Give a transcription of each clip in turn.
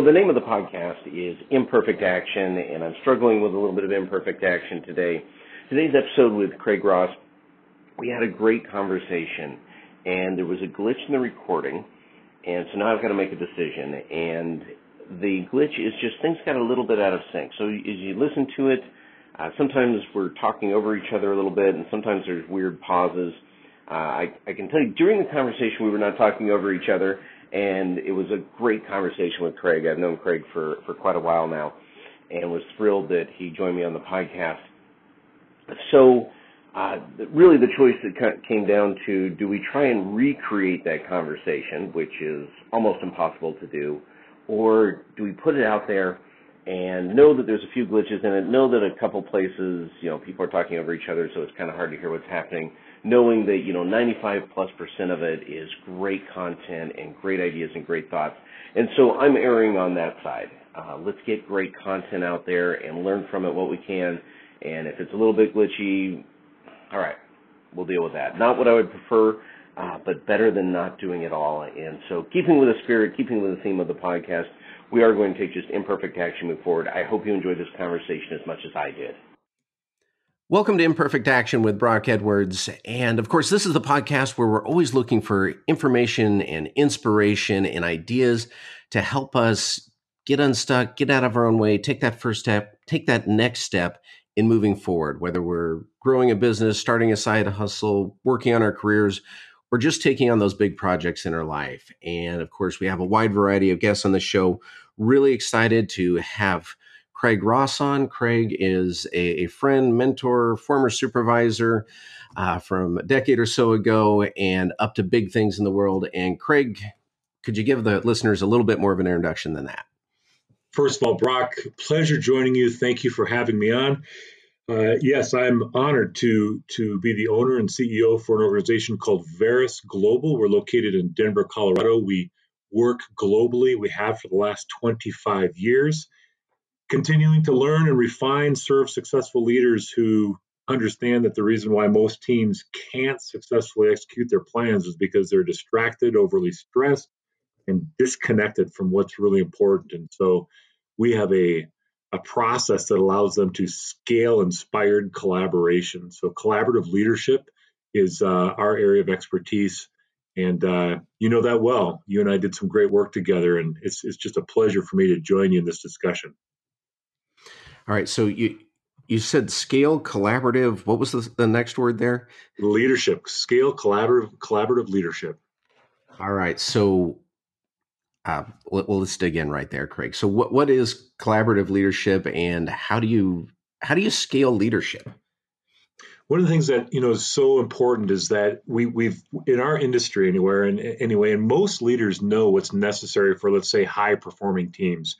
So the name of the podcast is Imperfect Action, and I'm struggling with a little bit of imperfect action today. Today's episode with Craig Ross, we had a great conversation, and there was a glitch in the recording, and so now I've got to make a decision. And the glitch is just things got a little bit out of sync. So as you listen to it, uh, sometimes we're talking over each other a little bit, and sometimes there's weird pauses. Uh, I, I can tell you during the conversation we were not talking over each other and it was a great conversation with Craig. I've known Craig for, for quite a while now and was thrilled that he joined me on the podcast. So, uh, really the choice that came down to do we try and recreate that conversation, which is almost impossible to do, or do we put it out there and know that there's a few glitches in it, know that a couple places, you know, people are talking over each other, so it's kind of hard to hear what's happening, knowing that, you know, 95 plus percent of it is great content and great ideas and great thoughts. And so I'm erring on that side. Uh, let's get great content out there and learn from it what we can. And if it's a little bit glitchy, all right, we'll deal with that. Not what I would prefer, uh, but better than not doing it all. And so keeping with the spirit, keeping with the theme of the podcast, we are going to take just imperfect action move forward. I hope you enjoyed this conversation as much as I did. Welcome to Imperfect Action with Brock Edwards. And of course, this is the podcast where we're always looking for information and inspiration and ideas to help us get unstuck, get out of our own way, take that first step, take that next step in moving forward, whether we're growing a business, starting a side hustle, working on our careers, or just taking on those big projects in our life. And of course, we have a wide variety of guests on the show. Really excited to have Craig Ross on. Craig is a, a friend, mentor, former supervisor uh, from a decade or so ago and up to big things in the world. And Craig, could you give the listeners a little bit more of an introduction than that? First of all, Brock, pleasure joining you. Thank you for having me on. Uh, yes, I'm honored to to be the owner and CEO for an organization called Verus Global. We're located in Denver, Colorado. We work globally. We have for the last 25 years continuing to learn and refine, serve successful leaders who understand that the reason why most teams can't successfully execute their plans is because they're distracted, overly stressed, and disconnected from what's really important. And so we have a a process that allows them to scale inspired collaboration. So collaborative leadership is uh, our area of expertise. And uh, you know that well. You and I did some great work together, and it's, it's just a pleasure for me to join you in this discussion. All right. So you you said scale collaborative. What was the, the next word there? Leadership. Scale collaborative collaborative leadership. All right. So uh, well, let's dig in right there, Craig. So what what is collaborative leadership, and how do you how do you scale leadership? One of the things that you know is so important is that we we've in our industry anywhere and anyway, and most leaders know what's necessary for let's say high performing teams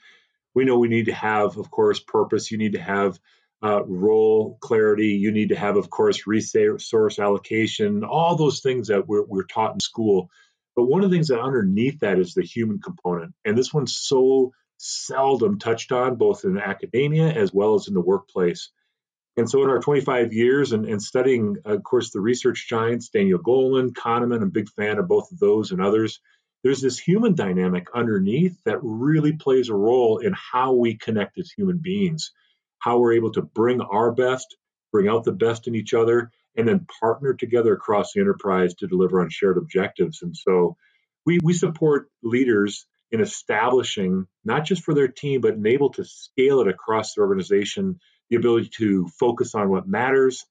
we know we need to have, of course, purpose. You need to have uh, role clarity. You need to have, of course, resource allocation, all those things that we're, we're taught in school. But one of the things that underneath that is the human component. And this one's so seldom touched on, both in academia as well as in the workplace. And so, in our 25 years and, and studying, of course, the research giants, Daniel Goleman, Kahneman, I'm a big fan of both of those and others there's this human dynamic underneath that really plays a role in how we connect as human beings, how we're able to bring our best, bring out the best in each other, and then partner together across the enterprise to deliver on shared objectives. And so we, we support leaders in establishing, not just for their team, but able to scale it across the organization, the ability to focus on what matters,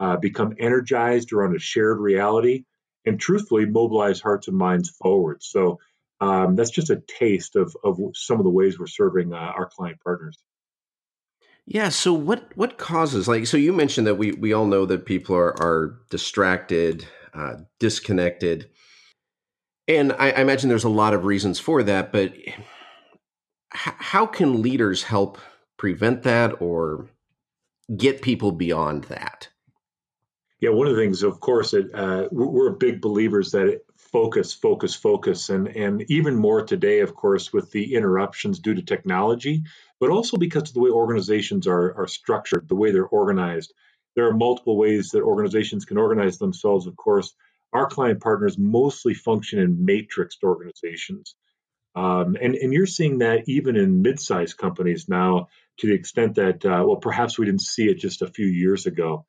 uh, become energized around a shared reality, and truthfully mobilize hearts and minds forward. So um, that's just a taste of, of some of the ways we're serving uh, our client partners. Yeah. So what what causes like so you mentioned that we we all know that people are are distracted, uh, disconnected, and I, I imagine there's a lot of reasons for that. But h- how can leaders help prevent that or get people beyond that? Yeah, one of the things, of course, that uh, we're big believers that focus, focus, focus, and and even more today, of course, with the interruptions due to technology, but also because of the way organizations are are structured, the way they're organized. There are multiple ways that organizations can organize themselves. Of course, our client partners mostly function in matrixed organizations. Um, and, and you're seeing that even in mid-sized companies now to the extent that, uh, well, perhaps we didn't see it just a few years ago.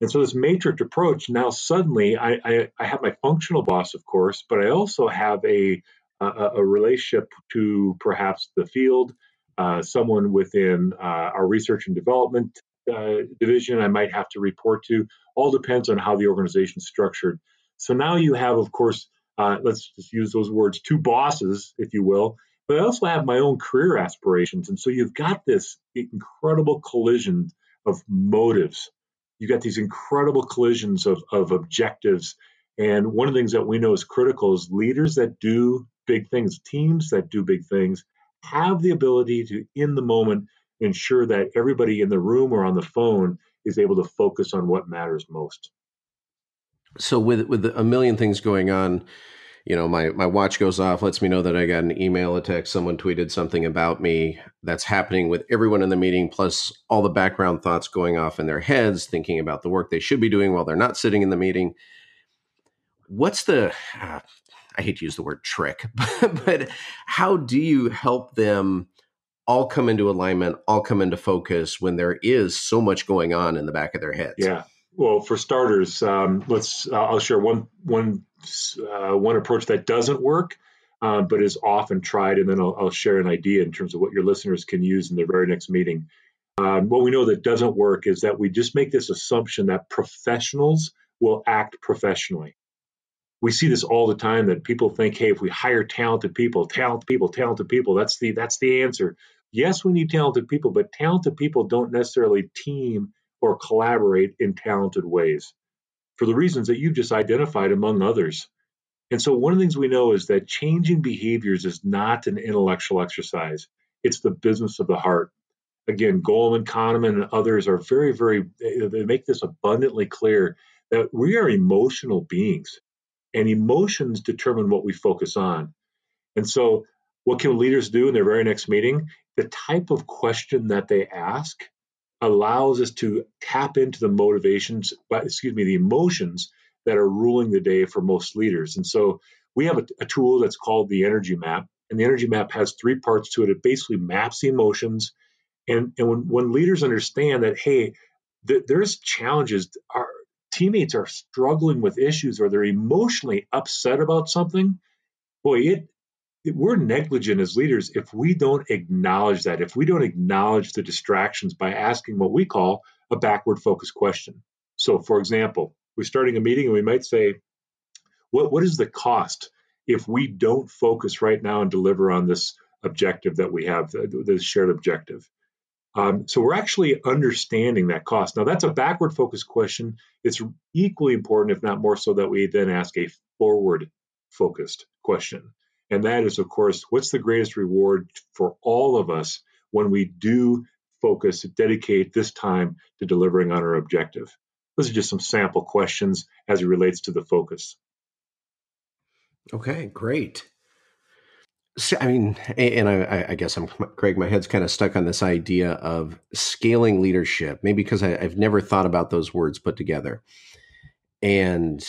And so this matrix approach now suddenly I, I, I have my functional boss, of course, but I also have a, a, a relationship to perhaps the field, uh, someone within uh, our research and development uh, division I might have to report to. All depends on how the organization is structured. So now you have, of course, uh, let's just use those words, two bosses, if you will. But I also have my own career aspirations. And so you've got this incredible collision of motives. You've got these incredible collisions of, of objectives. And one of the things that we know is critical is leaders that do big things, teams that do big things, have the ability to, in the moment, ensure that everybody in the room or on the phone is able to focus on what matters most. So with with a million things going on, you know, my my watch goes off, lets me know that I got an email, a text, someone tweeted something about me. That's happening with everyone in the meeting, plus all the background thoughts going off in their heads, thinking about the work they should be doing while they're not sitting in the meeting. What's the uh, I hate to use the word trick, but, but how do you help them all come into alignment, all come into focus when there is so much going on in the back of their heads? Yeah. Well, for starters, um, let's. Uh, I'll share one one uh, one approach that doesn't work, uh, but is often tried, and then I'll, I'll, share an idea in terms of what your listeners can use in their very next meeting. Um, what we know that doesn't work is that we just make this assumption that professionals will act professionally. We see this all the time that people think, hey, if we hire talented people, talented people, talented people, that's the that's the answer. Yes, we need talented people, but talented people don't necessarily team or collaborate in talented ways for the reasons that you've just identified, among others. And so, one of the things we know is that changing behaviors is not an intellectual exercise, it's the business of the heart. Again, Goleman, Kahneman, and others are very, very, they make this abundantly clear that we are emotional beings and emotions determine what we focus on. And so, what can leaders do in their very next meeting? The type of question that they ask allows us to tap into the motivations, but excuse me, the emotions that are ruling the day for most leaders. And so we have a, a, tool that's called the energy map. And the energy map has three parts to it. It basically maps the emotions. And, and when, when leaders understand that, hey, th- there's challenges, our teammates are struggling with issues or they're emotionally upset about something, boy, it we're negligent as leaders if we don't acknowledge that, if we don't acknowledge the distractions by asking what we call a backward focused question. So, for example, we're starting a meeting and we might say, what, what is the cost if we don't focus right now and deliver on this objective that we have, this shared objective? Um, so we're actually understanding that cost. Now, that's a backward focused question. It's equally important, if not more so, that we then ask a forward focused question. And that is, of course, what's the greatest reward for all of us when we do focus, dedicate this time to delivering on our objective? Those are just some sample questions as it relates to the focus. Okay, great. So, I mean, and I, I, guess I'm Craig. My head's kind of stuck on this idea of scaling leadership, maybe because I, I've never thought about those words put together. And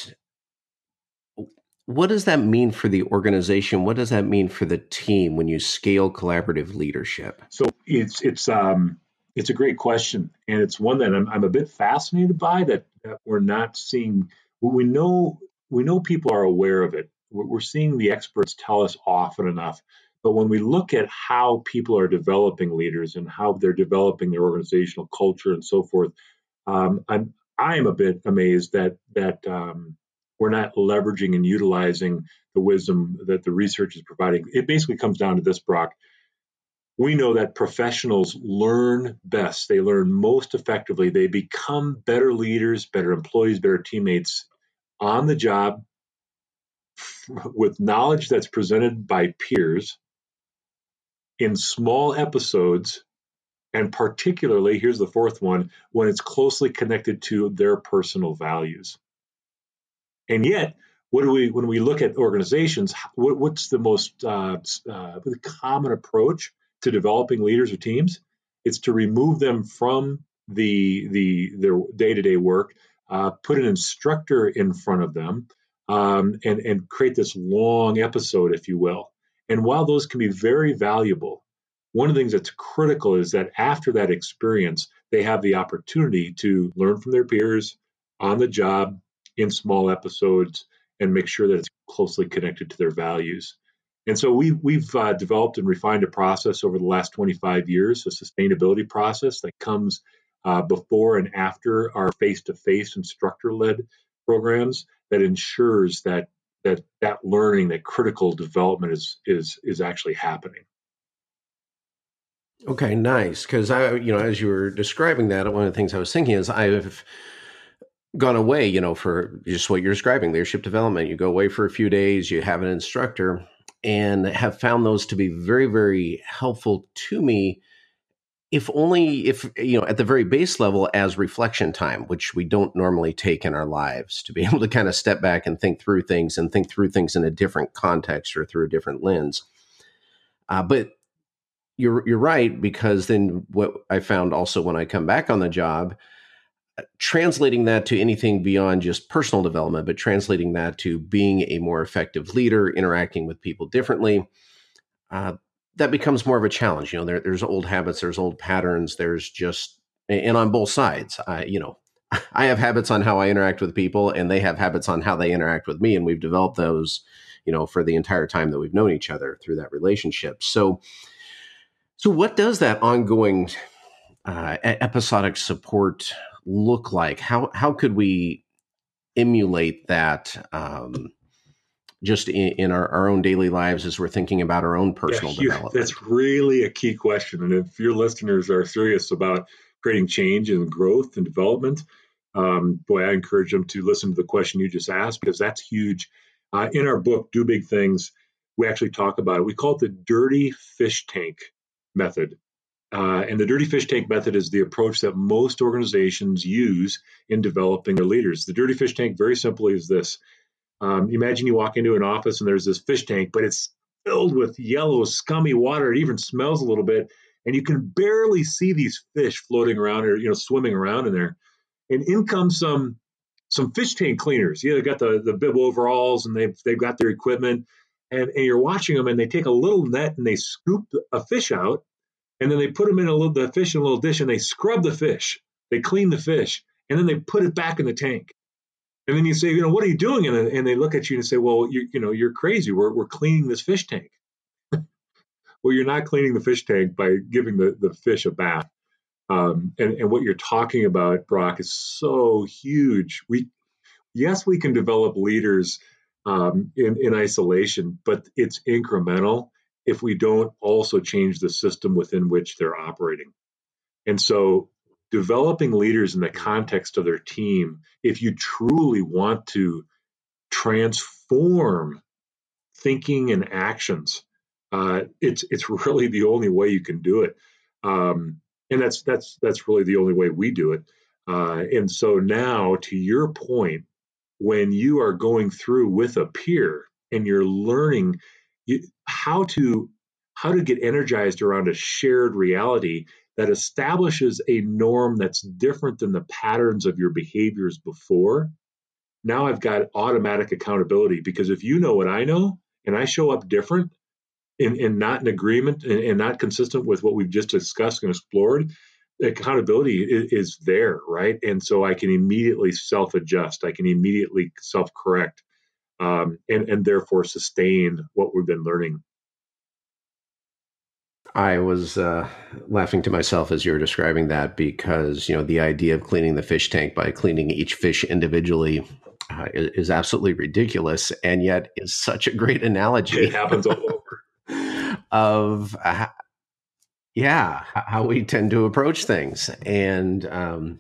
what does that mean for the organization? What does that mean for the team when you scale collaborative leadership? So it's it's um it's a great question, and it's one that I'm, I'm a bit fascinated by that, that we're not seeing. We know we know people are aware of it. We're seeing the experts tell us often enough. But when we look at how people are developing leaders and how they're developing their organizational culture and so forth, um, I'm I am a bit amazed that that um, we're not leveraging and utilizing the wisdom that the research is providing. It basically comes down to this, Brock. We know that professionals learn best. They learn most effectively. They become better leaders, better employees, better teammates on the job with knowledge that's presented by peers in small episodes and particularly here's the fourth one when it's closely connected to their personal values and yet, what do we when we look at organizations? What, what's the most uh, uh, common approach to developing leaders or teams? It's to remove them from the the their day to day work, uh, put an instructor in front of them, um, and and create this long episode, if you will. And while those can be very valuable, one of the things that's critical is that after that experience, they have the opportunity to learn from their peers on the job in small episodes and make sure that it's closely connected to their values. And so we, we've uh, developed and refined a process over the last 25 years, a sustainability process that comes uh, before and after our face-to-face instructor-led programs that ensures that that that learning, that critical development is is is actually happening. Okay, nice. Because I, you know, as you were describing that, one of the things I was thinking is I've gone away, you know, for just what you're describing, leadership development. You go away for a few days, you have an instructor, and have found those to be very, very helpful to me. If only, if you know, at the very base level, as reflection time, which we don't normally take in our lives, to be able to kind of step back and think through things and think through things in a different context or through a different lens. Uh, but you're you're right because then what I found also when I come back on the job, translating that to anything beyond just personal development, but translating that to being a more effective leader, interacting with people differently, uh, that becomes more of a challenge. You know, there, there's old habits, there's old patterns, there's just and on both sides, I you know. I have habits on how I interact with people, and they have habits on how they interact with me, and we've developed those, you know, for the entire time that we've known each other through that relationship. So, so, what does that ongoing uh, episodic support look like? How how could we emulate that um, just in, in our, our, own daily lives as we're thinking about our own personal yeah, development? That's really a key question. And if your listeners are serious about creating change and growth and development, um, boy, I encourage them to listen to the question you just asked because that's huge. Uh, in our book, Do Big Things, we actually talk about it. We call it the dirty fish tank method. Uh, and the dirty fish tank method is the approach that most organizations use in developing their leaders. The dirty fish tank, very simply, is this um, Imagine you walk into an office and there's this fish tank, but it's filled with yellow, scummy water. It even smells a little bit. And you can barely see these fish floating around or you know swimming around in there. And in comes some some fish tank cleaners. Yeah, they got the, the bib overalls and they've they've got their equipment and, and you're watching them and they take a little net and they scoop a fish out and then they put them in a little the fish in a little dish and they scrub the fish. They clean the fish and then they put it back in the tank. And then you say you know what are you doing? And, and they look at you and say well you, you know you're crazy. We're, we're cleaning this fish tank. Well you're not cleaning the fish tank by giving the, the fish a bath. Um, and, and what you're talking about brock is so huge. We yes we can develop leaders um, in, in isolation, but it's incremental if we don't also change the system within which they're operating. And so, developing leaders in the context of their team, if you truly want to transform thinking and actions, uh, it's it's really the only way you can do it. Um, and that's that's that's really the only way we do it. Uh, and so now, to your point, when you are going through with a peer and you're learning how to how to get energized around a shared reality that establishes a norm that's different than the patterns of your behaviors before now i've got automatic accountability because if you know what i know and i show up different and, and not in agreement and, and not consistent with what we've just discussed and explored accountability is, there, right? And so I can immediately self adjust, I can immediately self correct, um, and, and therefore sustain what we've been learning. I was uh, laughing to myself as you were describing that because you know the idea of cleaning the fish tank by cleaning each fish individually uh, is, is, absolutely ridiculous, and yet is such a great analogy. It happens all over. of uh, yeah, how we tend to approach things. And um,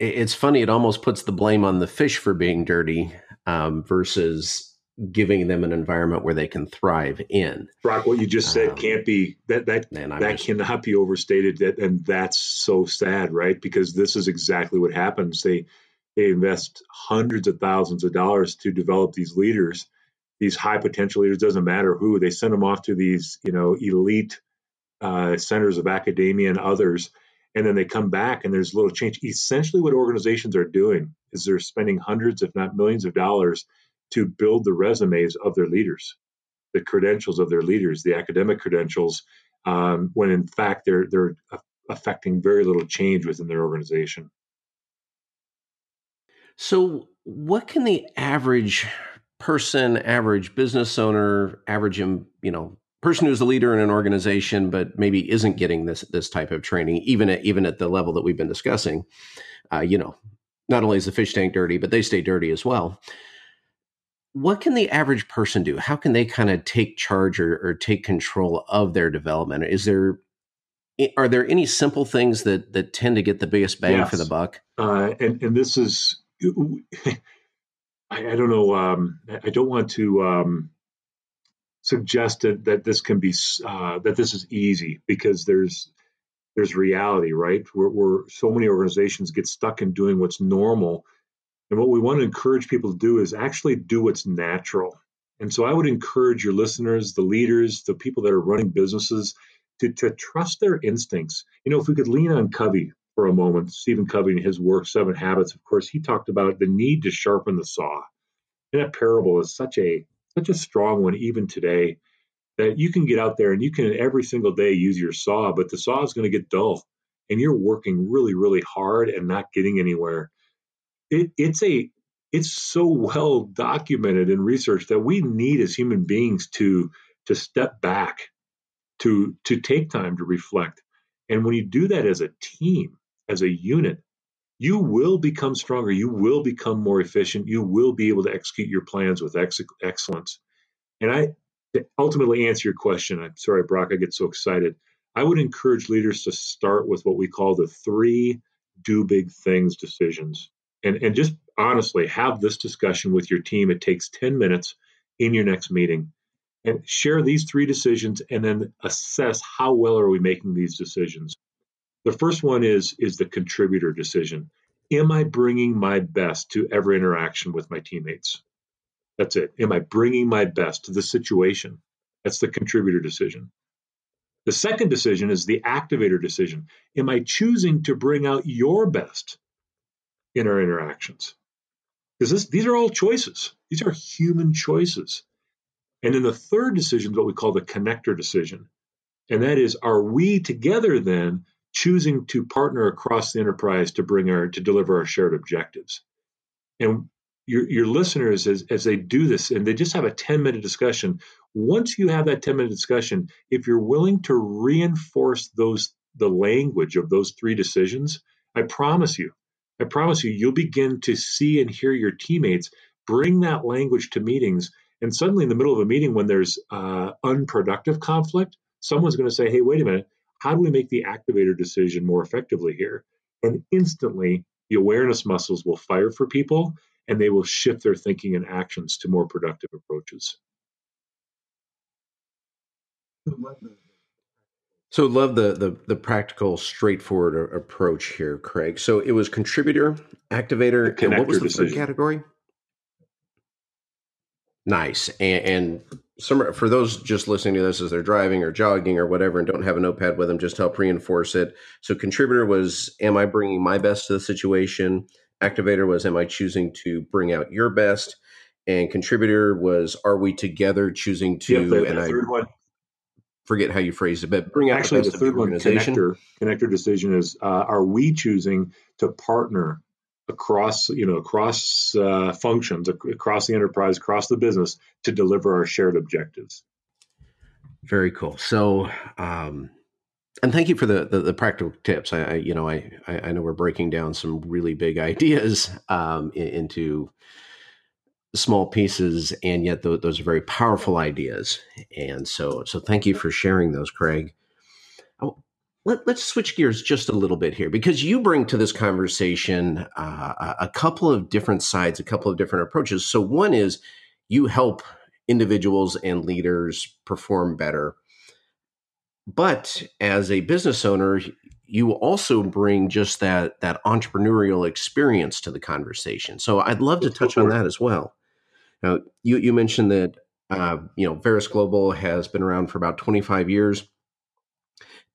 it's funny, it almost puts the blame on the fish for being dirty um, versus giving them an environment where they can thrive in. Brock, what you just said um, can't be that that that just, cannot be overstated. That and that's so sad, right? Because this is exactly what happens. They they invest hundreds of thousands of dollars to develop these leaders, these high potential leaders. Doesn't matter who they send them off to these you know elite uh, centers of academia and others, and then they come back and there's a little change. Essentially, what organizations are doing is they're spending hundreds, if not millions, of dollars to build the resumes of their leaders. the credentials of their leaders, the academic credentials, um, when in fact they're they're affecting very little change within their organization. So, what can the average person, average business owner, average you know person who's a leader in an organization but maybe isn't getting this this type of training, even at even at the level that we've been discussing, uh, you know, not only is the fish tank dirty, but they stay dirty as well. What can the average person do? How can they kind of take charge or, or take control of their development? Is there are there any simple things that that tend to get the biggest bang yes. for the buck? Uh, and and this is I, I don't know. Um, I don't want to um, suggest that, that this can be uh, that this is easy because there's there's reality, right? Where, where so many organizations get stuck in doing what's normal, and what we want to encourage people to do is actually do what's natural. And so I would encourage your listeners, the leaders, the people that are running businesses, to, to trust their instincts. You know, if we could lean on Covey for a moment, Stephen Covey and his work, Seven Habits, of course, he talked about the need to sharpen the saw. And that parable is such a such a strong one even today that you can get out there and you can every single day use your saw, but the saw is going to get dull and you're working really, really hard and not getting anywhere. It, it's a it's so well documented in research that we need as human beings to to step back to to take time to reflect and when you do that as a team as a unit, you will become stronger. You will become more efficient. You will be able to execute your plans with ex- excellence. And I, to ultimately answer your question, I'm sorry, Brock, I get so excited. I would encourage leaders to start with what we call the three do big things decisions. And, and just honestly have this discussion with your team. It takes 10 minutes in your next meeting and share these three decisions and then assess how well are we making these decisions. The first one is is the contributor decision. Am I bringing my best to every interaction with my teammates? That's it. Am I bringing my best to the situation? That's the contributor decision. The second decision is the activator decision. Am I choosing to bring out your best in our interactions? Because these are all choices. These are human choices. And then the third decision is what we call the connector decision. And that is, are we together then choosing to partner across the enterprise to bring our to deliver our shared objectives. And your, your listeners, as, as they do this, and they just have a 10 minute discussion, once you have that 10 minute discussion, if you're willing to reinforce those the language of those three decisions, I promise you, I promise you, you'll begin to see and hear your teammates bring that language to meetings. And suddenly, in the middle of a meeting, when there's uh, unproductive conflict, someone's going to say, "Hey, wait a minute! how do we make the activator decision more effectively here? And instantly, the awareness muscles will fire for people and they will shift their thinking and actions to more productive approaches. So love the, the the practical, straightforward approach here, Craig. So it was contributor, activator, and what was the decision. third category? Nice. And, and some for those just listening to this as they're driving or jogging or whatever and don't have a notepad with them, just help reinforce it. So contributor was, am I bringing my best to the situation? Activator was, am I choosing to bring out your best? And contributor was, are we together choosing to? Yep, and I third one. Forget how you phrased it, but bring out actually the, the third the one. Connector connector decision is: uh, Are we choosing to partner across you know across uh, functions across the enterprise across the business to deliver our shared objectives? Very cool. So um, and thank you for the, the, the practical tips. I, I, you know I, I know we're breaking down some really big ideas um, into small pieces and yet th- those are very powerful ideas and so so thank you for sharing those craig let, us switch gears just a little bit here because you bring to this conversation uh, a couple of different sides, a couple of different approaches. So, one is you help individuals and leaders perform better. But as a business owner, you also bring just that that entrepreneurial experience to the conversation. So I'd love to touch on that as well. Now, you you mentioned that uh, you know Verus Global has been around for about 25 years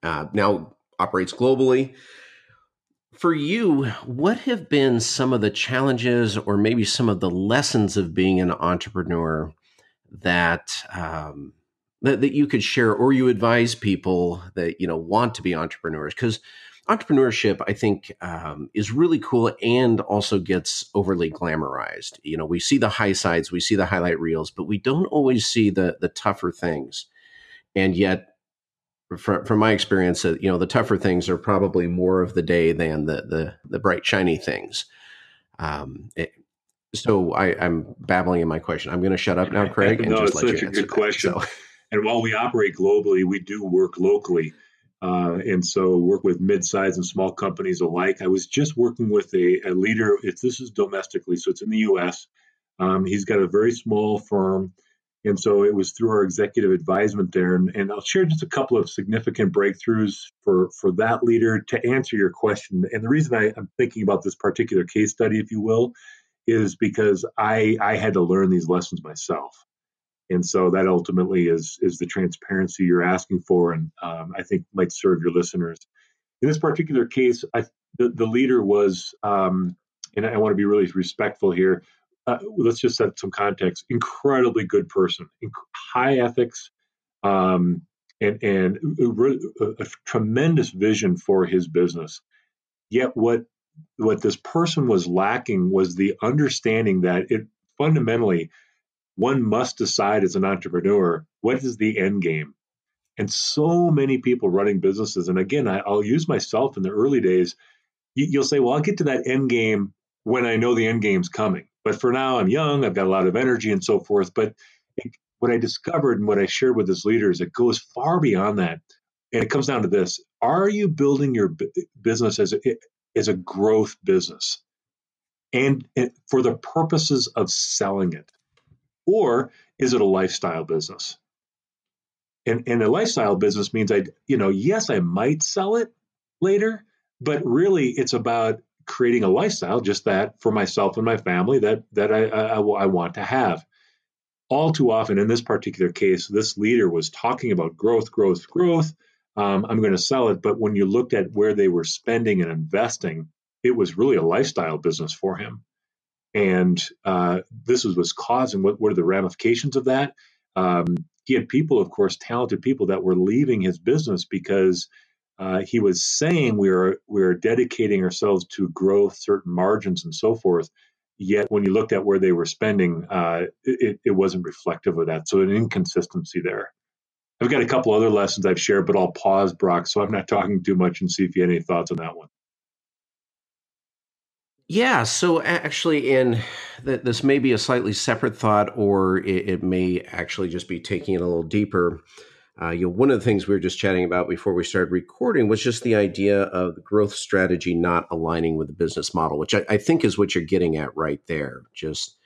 uh, now operates globally. For you, what have been some of the challenges or maybe some of the lessons of being an entrepreneur that um, that, that you could share or you advise people that you know want to be entrepreneurs because entrepreneurship i think um, is really cool and also gets overly glamorized you know we see the high sides we see the highlight reels but we don't always see the the tougher things and yet from, from my experience uh, you know the tougher things are probably more of the day than the the, the bright shiny things um, it, so I, am babbling in my question. I'm going to shut up now, Craig, and no, just it's let such you a good question. So. And while we operate globally, we do work locally. Uh, and so work with mid-sized and small companies alike. I was just working with a, a leader. This is domestically, so it's in the U.S. Um, he's got a very small firm, and so it was through our executive advisement there. And, and I'll share just a couple of significant breakthroughs for for that leader to answer your question. And the reason I, I'm thinking about this particular case study, if you will, is because I I had to learn these lessons myself and so that ultimately is is the transparency you're asking for. And um, i think might serve your listeners. In this particular case I, the, the leader was um, and i want to be really respectful here uh, let's just set some context incredibly good person high ethics um, and and a, a tremendous vision for his business. Yet what what this person was lacking was the understanding that it fundamentally one must decide as an entrepreneur what is the end game? And so many people running businesses and again I, will use myself in the early days you, you'll say well i'll get to that end game when i know the end game's coming. But for now i'm young i've got a lot of energy and so forth but what i discovered and what i shared with this leader is it goes far beyond that. And it comes down to this are you building your business as a, as a growth business? And, and for the purposes of selling it or is it a lifestyle business? And, and a lifestyle business means I, you know, yes, I might sell it later, but really it's about creating a lifestyle, just that for myself and my family that that I, I, I want to have. All too often, in this particular case, this leader was talking about growth, growth, growth. Um, I'm going to sell it, but when you looked at where they were spending and investing, it was really a lifestyle business for him and uh, this was, causing what, what are the ramifications of that? Um, he had people of course talented people that were leaving his business because uh, he was saying we are we are dedicating ourselves to growth certain margins and so forth. Yet when you looked at where they were spending uh, it, it wasn't reflective of that. So an inconsistency there. I've got a couple other lessons i've shared but i'll pause brock so i'm not talking too much and see if you had any thoughts on that one yeah, so actually, in that this may be a slightly separate thought, or it, it may actually just be taking it a little deeper. Uh, you know, one of the things we were just chatting about before we started recording was just the idea of the growth strategy not aligning with the business model, which I, I think is what you're getting at right there. Just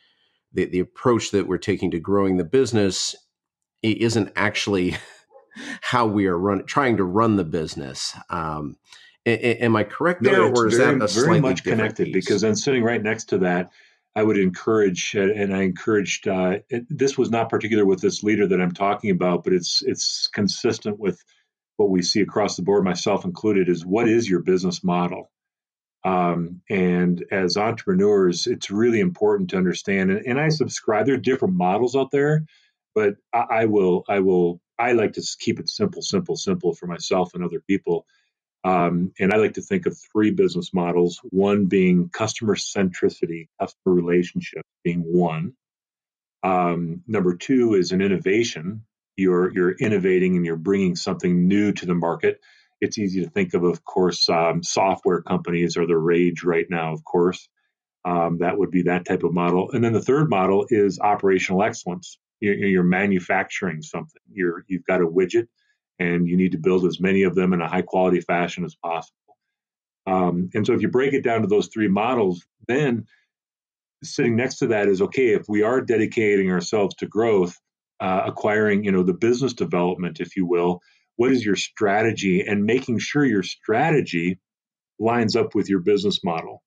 the, the approach that we're taking to growing the business isn't actually how we are run, trying to run the business. Um, a- am I correct there, no, or is very, that a very much connected? Piece? Because then sitting right next to that, I would encourage, and I encouraged. Uh, it, this was not particular with this leader that I'm talking about, but it's it's consistent with what we see across the board, myself included. Is what is your business model? Um, and as entrepreneurs, it's really important to understand. And, and I subscribe. There are different models out there, but I, I will I will I like to keep it simple, simple, simple for myself and other people um, and I like to think of three business models one being customer centricity, customer relationship being one. Um, number two is an innovation. You're, you're innovating and you're bringing something new to the market. It's easy to think of, of course, um, software companies are the rage right now, of course. Um, that would be that type of model. And then the third model is operational excellence. You're, you're manufacturing something. You're, you've got a widget and you need to build as many of them in a high quality fashion as possible. Um, and so if you break it down to those three models, then sitting next to that is okay, if we are dedicating ourselves to growth, uh, acquiring, you know, the business development, if you will, what is your strategy and making sure your strategy lines up with your business model.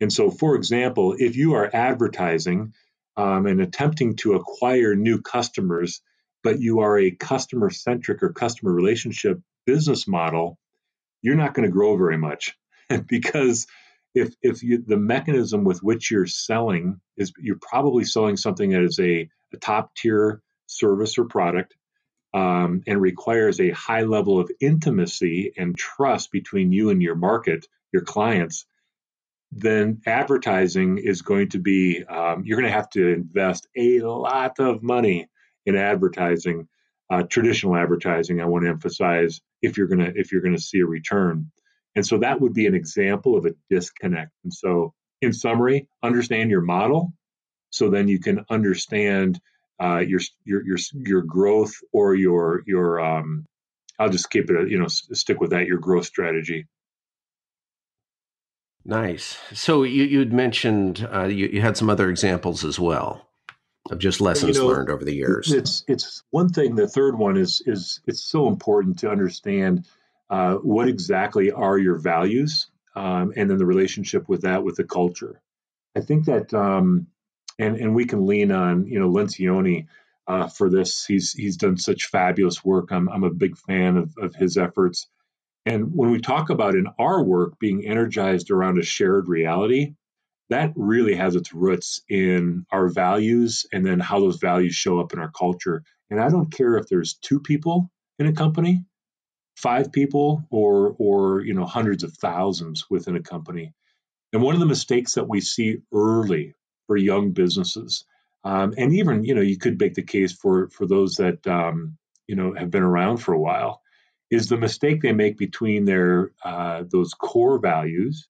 And so, for example, if you are advertising um, and attempting to acquire new customers but you are a customer centric or customer relationship business model, you're not going to grow very much. Because if if you, the mechanism with which you're selling is you're probably selling something that is a, a top tier service or product um, and requires a high level of intimacy and trust between you and your market, your clients, then advertising is going to be, um, you're going to have to invest a lot of money in advertising, uh, traditional advertising. I want to emphasize if you're going to if you're to see a return, and so that would be an example of a disconnect. And so, in summary, understand your model, so then you can understand uh, your your your your growth or your your um, I'll just keep it you know stick with that your growth strategy. Nice. So you you'd mentioned uh, you you had some other examples as well of just lessons you know, learned over the years. It's it's one thing. The third one is is it's so important to understand uh, what exactly are your values, um, and then the relationship with that with the culture. I think that um, and and we can lean on you know Lencioni uh, for this. He's he's done such fabulous work. I'm I'm a big fan of of his efforts. And when we talk about in our work being energized around a shared reality, that really has its roots in our values and then how those values show up in our culture. And I don't care if there's two people in a company, five people, or or you know hundreds of thousands within a company. And one of the mistakes that we see early for young businesses. Um, and even, you know, you could make the case for for those that um, you know have been around for a while, is the mistake they make between their uh, those core values,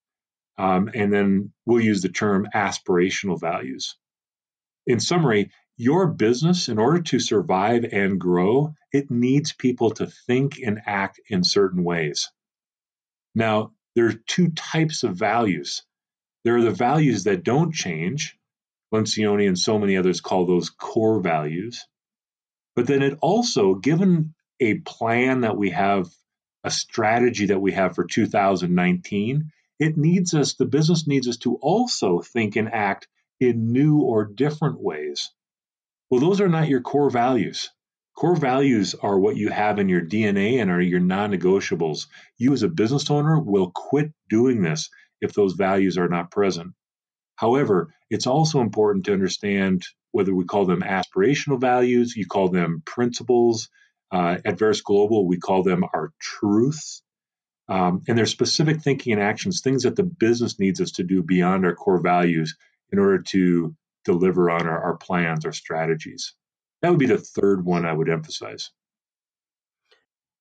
um, and then we'll use the term aspirational values. In summary, your business, in order to survive and grow, it needs people to think and act in certain ways. Now, there are two types of values. There are the values that don't change, Lencioni and so many others call those core values. But then it also, given a plan that we have, a strategy that we have for 2019, it needs us, the business needs us to also think and act in new or different ways. Well, those are not your core values. Core values are what you have in your DNA and are your non negotiables. You, as a business owner, will quit doing this if those values are not present. However, it's also important to understand whether we call them aspirational values, you call them principles. Uh, at Verus Global, we call them our truths. Um, and there's specific thinking and actions, things that the business needs us to do beyond our core values in order to deliver on our, our plans, our strategies. That would be the third one I would emphasize.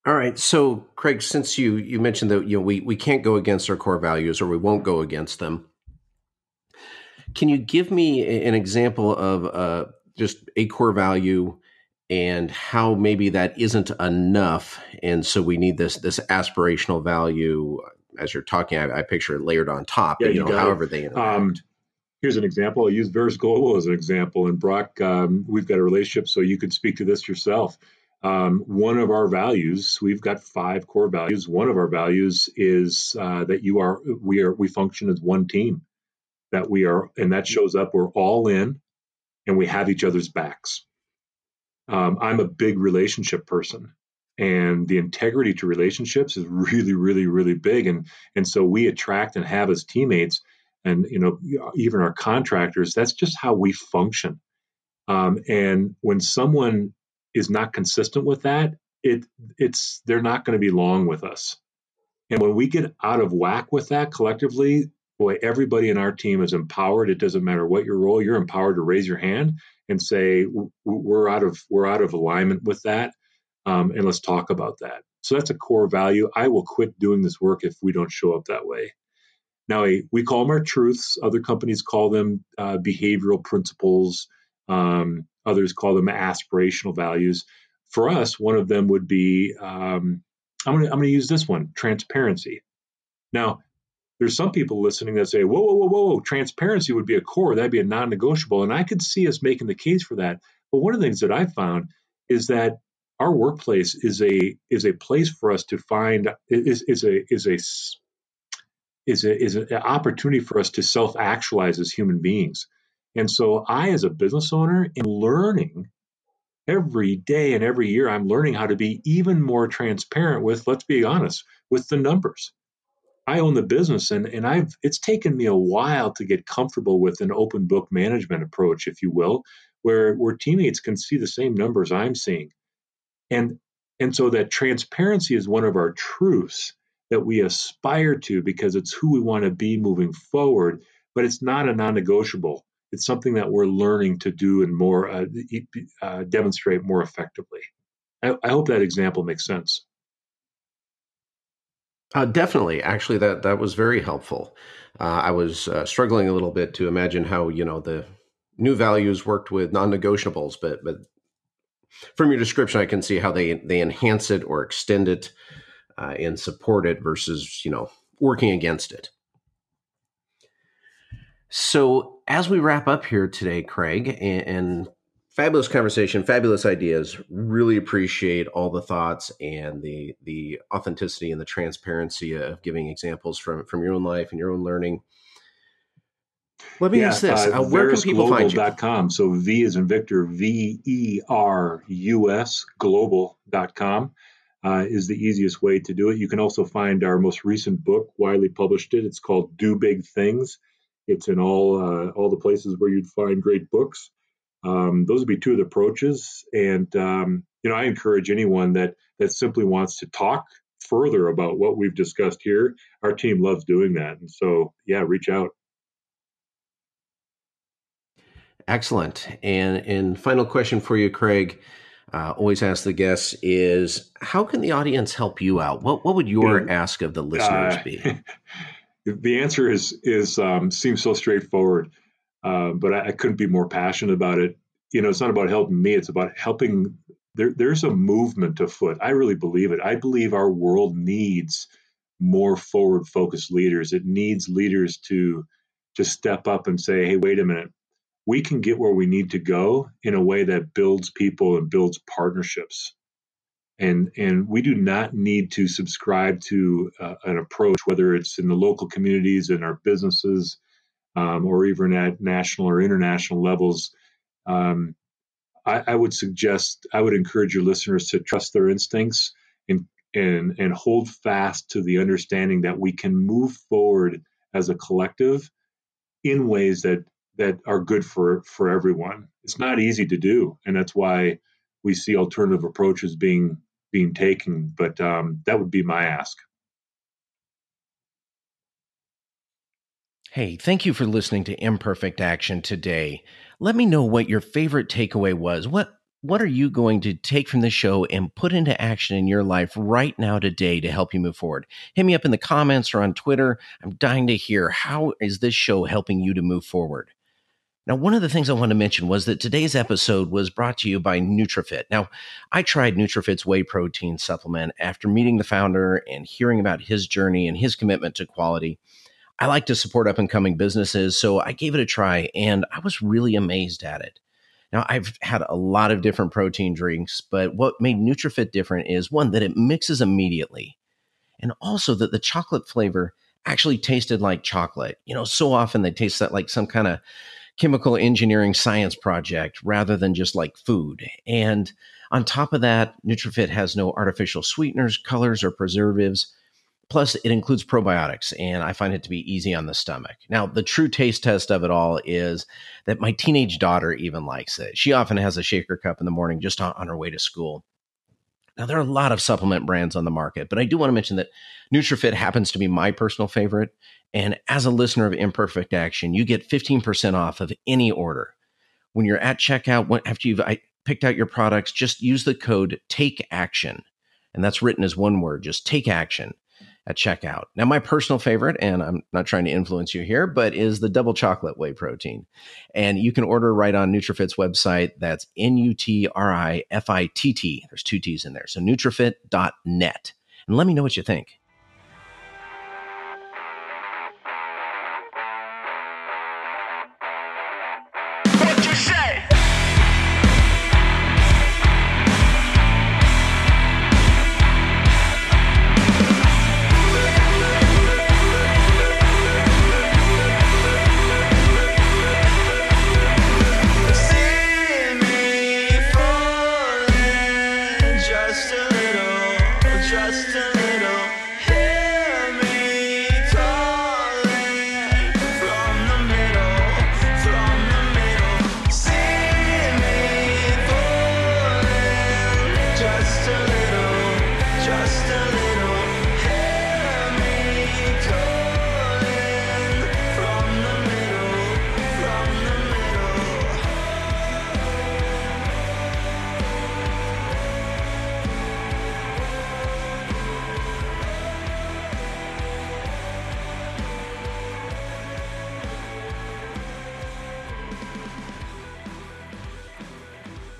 All right. So, Craig, since you you mentioned that you know we we can't go against our core values or we won't go against them, can you give me an example of uh, just a core value and how maybe that isn't enough, and so we need this this aspirational value? As you're talking, I, I picture it layered on top. Yeah, but, you, you know, however it. they interact. Um, here's an example. I'll use Verus Global as an example. And Brock, um, we've got a relationship, so you could speak to this yourself. Um, one of our values, we've got five core values. One of our values is uh, that you are, we are, we function as one team that we are, and that shows up, we're all in and we have each other's backs. Um, I'm a big relationship person and the integrity to relationships is really, really, really big. And, and so we attract and have as teammates and, you know, even our contractors, that's just how we function. Um, and when someone is not consistent with that, it it's they're not going to be long with us. And when we get out of whack with that collectively, boy, everybody in our team is empowered. It doesn't matter what your role, you're empowered to raise your hand and say we're out of we're out of alignment with that, um, and let's talk about that. So that's a core value. I will quit doing this work if we don't show up that way. Now we call them our truths. Other companies call them uh, behavioral principles. Um, others call them aspirational values. For us, one of them would be um, I'm going to I'm going to use this one: transparency. Now, there's some people listening that say, whoa, whoa, whoa, whoa, transparency would be a core. That'd be a non negotiable. And I could see us making the case for that. But one of the things that I found is that our workplace is a is a place for us to find is is a is a is a is an opportunity for us to self actualize as human beings. And so I, as a business owner, in learning every day and every year, I'm learning how to be even more transparent with, let's be honest, with the numbers. I own the business and, and I've it's taken me a while to get comfortable with an open book management approach, if you will, where where teammates can see the same numbers I'm seeing. And and so that transparency is one of our truths that we aspire to because it's who we want to be moving forward, but it's not a non-negotiable. It's something that we're learning to do and more uh, uh, demonstrate more effectively. I, I hope that example makes sense. Uh, definitely. Actually, that that was very helpful. Uh, I was uh, struggling a little bit to imagine how you know the new values worked with non-negotiables, but but from your description, I can see how they they enhance it or extend it uh, and support it versus you know working against it. So as we wrap up here today, Craig, and, and fabulous conversation, fabulous ideas. Really appreciate all the thoughts and the the authenticity and the transparency of giving examples from from your own life and your own learning. Let me yeah, ask this: uh, uh, Where can people find you? Com. So V is in Victor, V E R U S Global.com uh, is the easiest way to do it. You can also find our most recent book. Wiley published it. It's called Do Big Things. It's in all uh, all the places where you'd find great books. Um, those would be two of the approaches. And um, you know, I encourage anyone that that simply wants to talk further about what we've discussed here. Our team loves doing that, and so yeah, reach out. Excellent. And and final question for you, Craig. Uh, always ask the guests is how can the audience help you out? What what would your yeah. ask of the listeners uh, be? the answer is is um, seems so straightforward. Uh, but I, I, couldn't be more passionate about it. You know, it's not about helping me; it's about helping. There, there's a movement afoot. I really believe it. I believe our world needs more forward-focused leaders. It needs leaders to to step up and say, "Hey, wait a minute. We can get where we need to go in a way that builds people and builds partnerships." and and we do not need to subscribe to uh, an approach whether it's in the local communities and our businesses um, or even at national or international levels, um, I, I, would suggest, I would encourage your listeners to trust their instincts and, and, and hold fast to the understanding that we can move forward as a collective in ways that, that are good for, for everyone. It's not easy to do. And that's why we see alternative approaches being, being taken. But um, that would be my ask. Hey, thank you for listening to Imperfect Action today. Let me know what your favorite takeaway was. What what are you going to take from the show and put into action in your life right now today to help you move forward? Hit me up in the comments or on Twitter. I'm dying to hear how is this show helping you to move forward. Now, one of the things I want to mention was that today's episode was brought to you by NutriFit. Now, I tried NutriFit's whey protein supplement after meeting the founder and hearing about his journey and his commitment to quality. I like to support up and coming businesses, so I gave it a try and I was really amazed at it. Now, I've had a lot of different protein drinks, but what made NutriFit different is one, that it mixes immediately, and also that the chocolate flavor actually tasted like chocolate. You know, so often they taste that like some kind of chemical engineering science project rather than just like food. And on top of that, NutriFit has no artificial sweeteners, colors, or preservatives. Plus, it includes probiotics, and I find it to be easy on the stomach. Now, the true taste test of it all is that my teenage daughter even likes it. She often has a shaker cup in the morning just on, on her way to school. Now, there are a lot of supplement brands on the market, but I do want to mention that NutriFit happens to be my personal favorite. And as a listener of Imperfect Action, you get 15% off of any order. When you're at checkout, after you've picked out your products, just use the code TAKE ACTION. And that's written as one word, just take action at checkout. Now, my personal favorite, and I'm not trying to influence you here, but is the double chocolate whey protein. And you can order right on NutriFit's website. That's N U T R I F I T T. There's two T's in there. So nutrifit.net. And let me know what you think.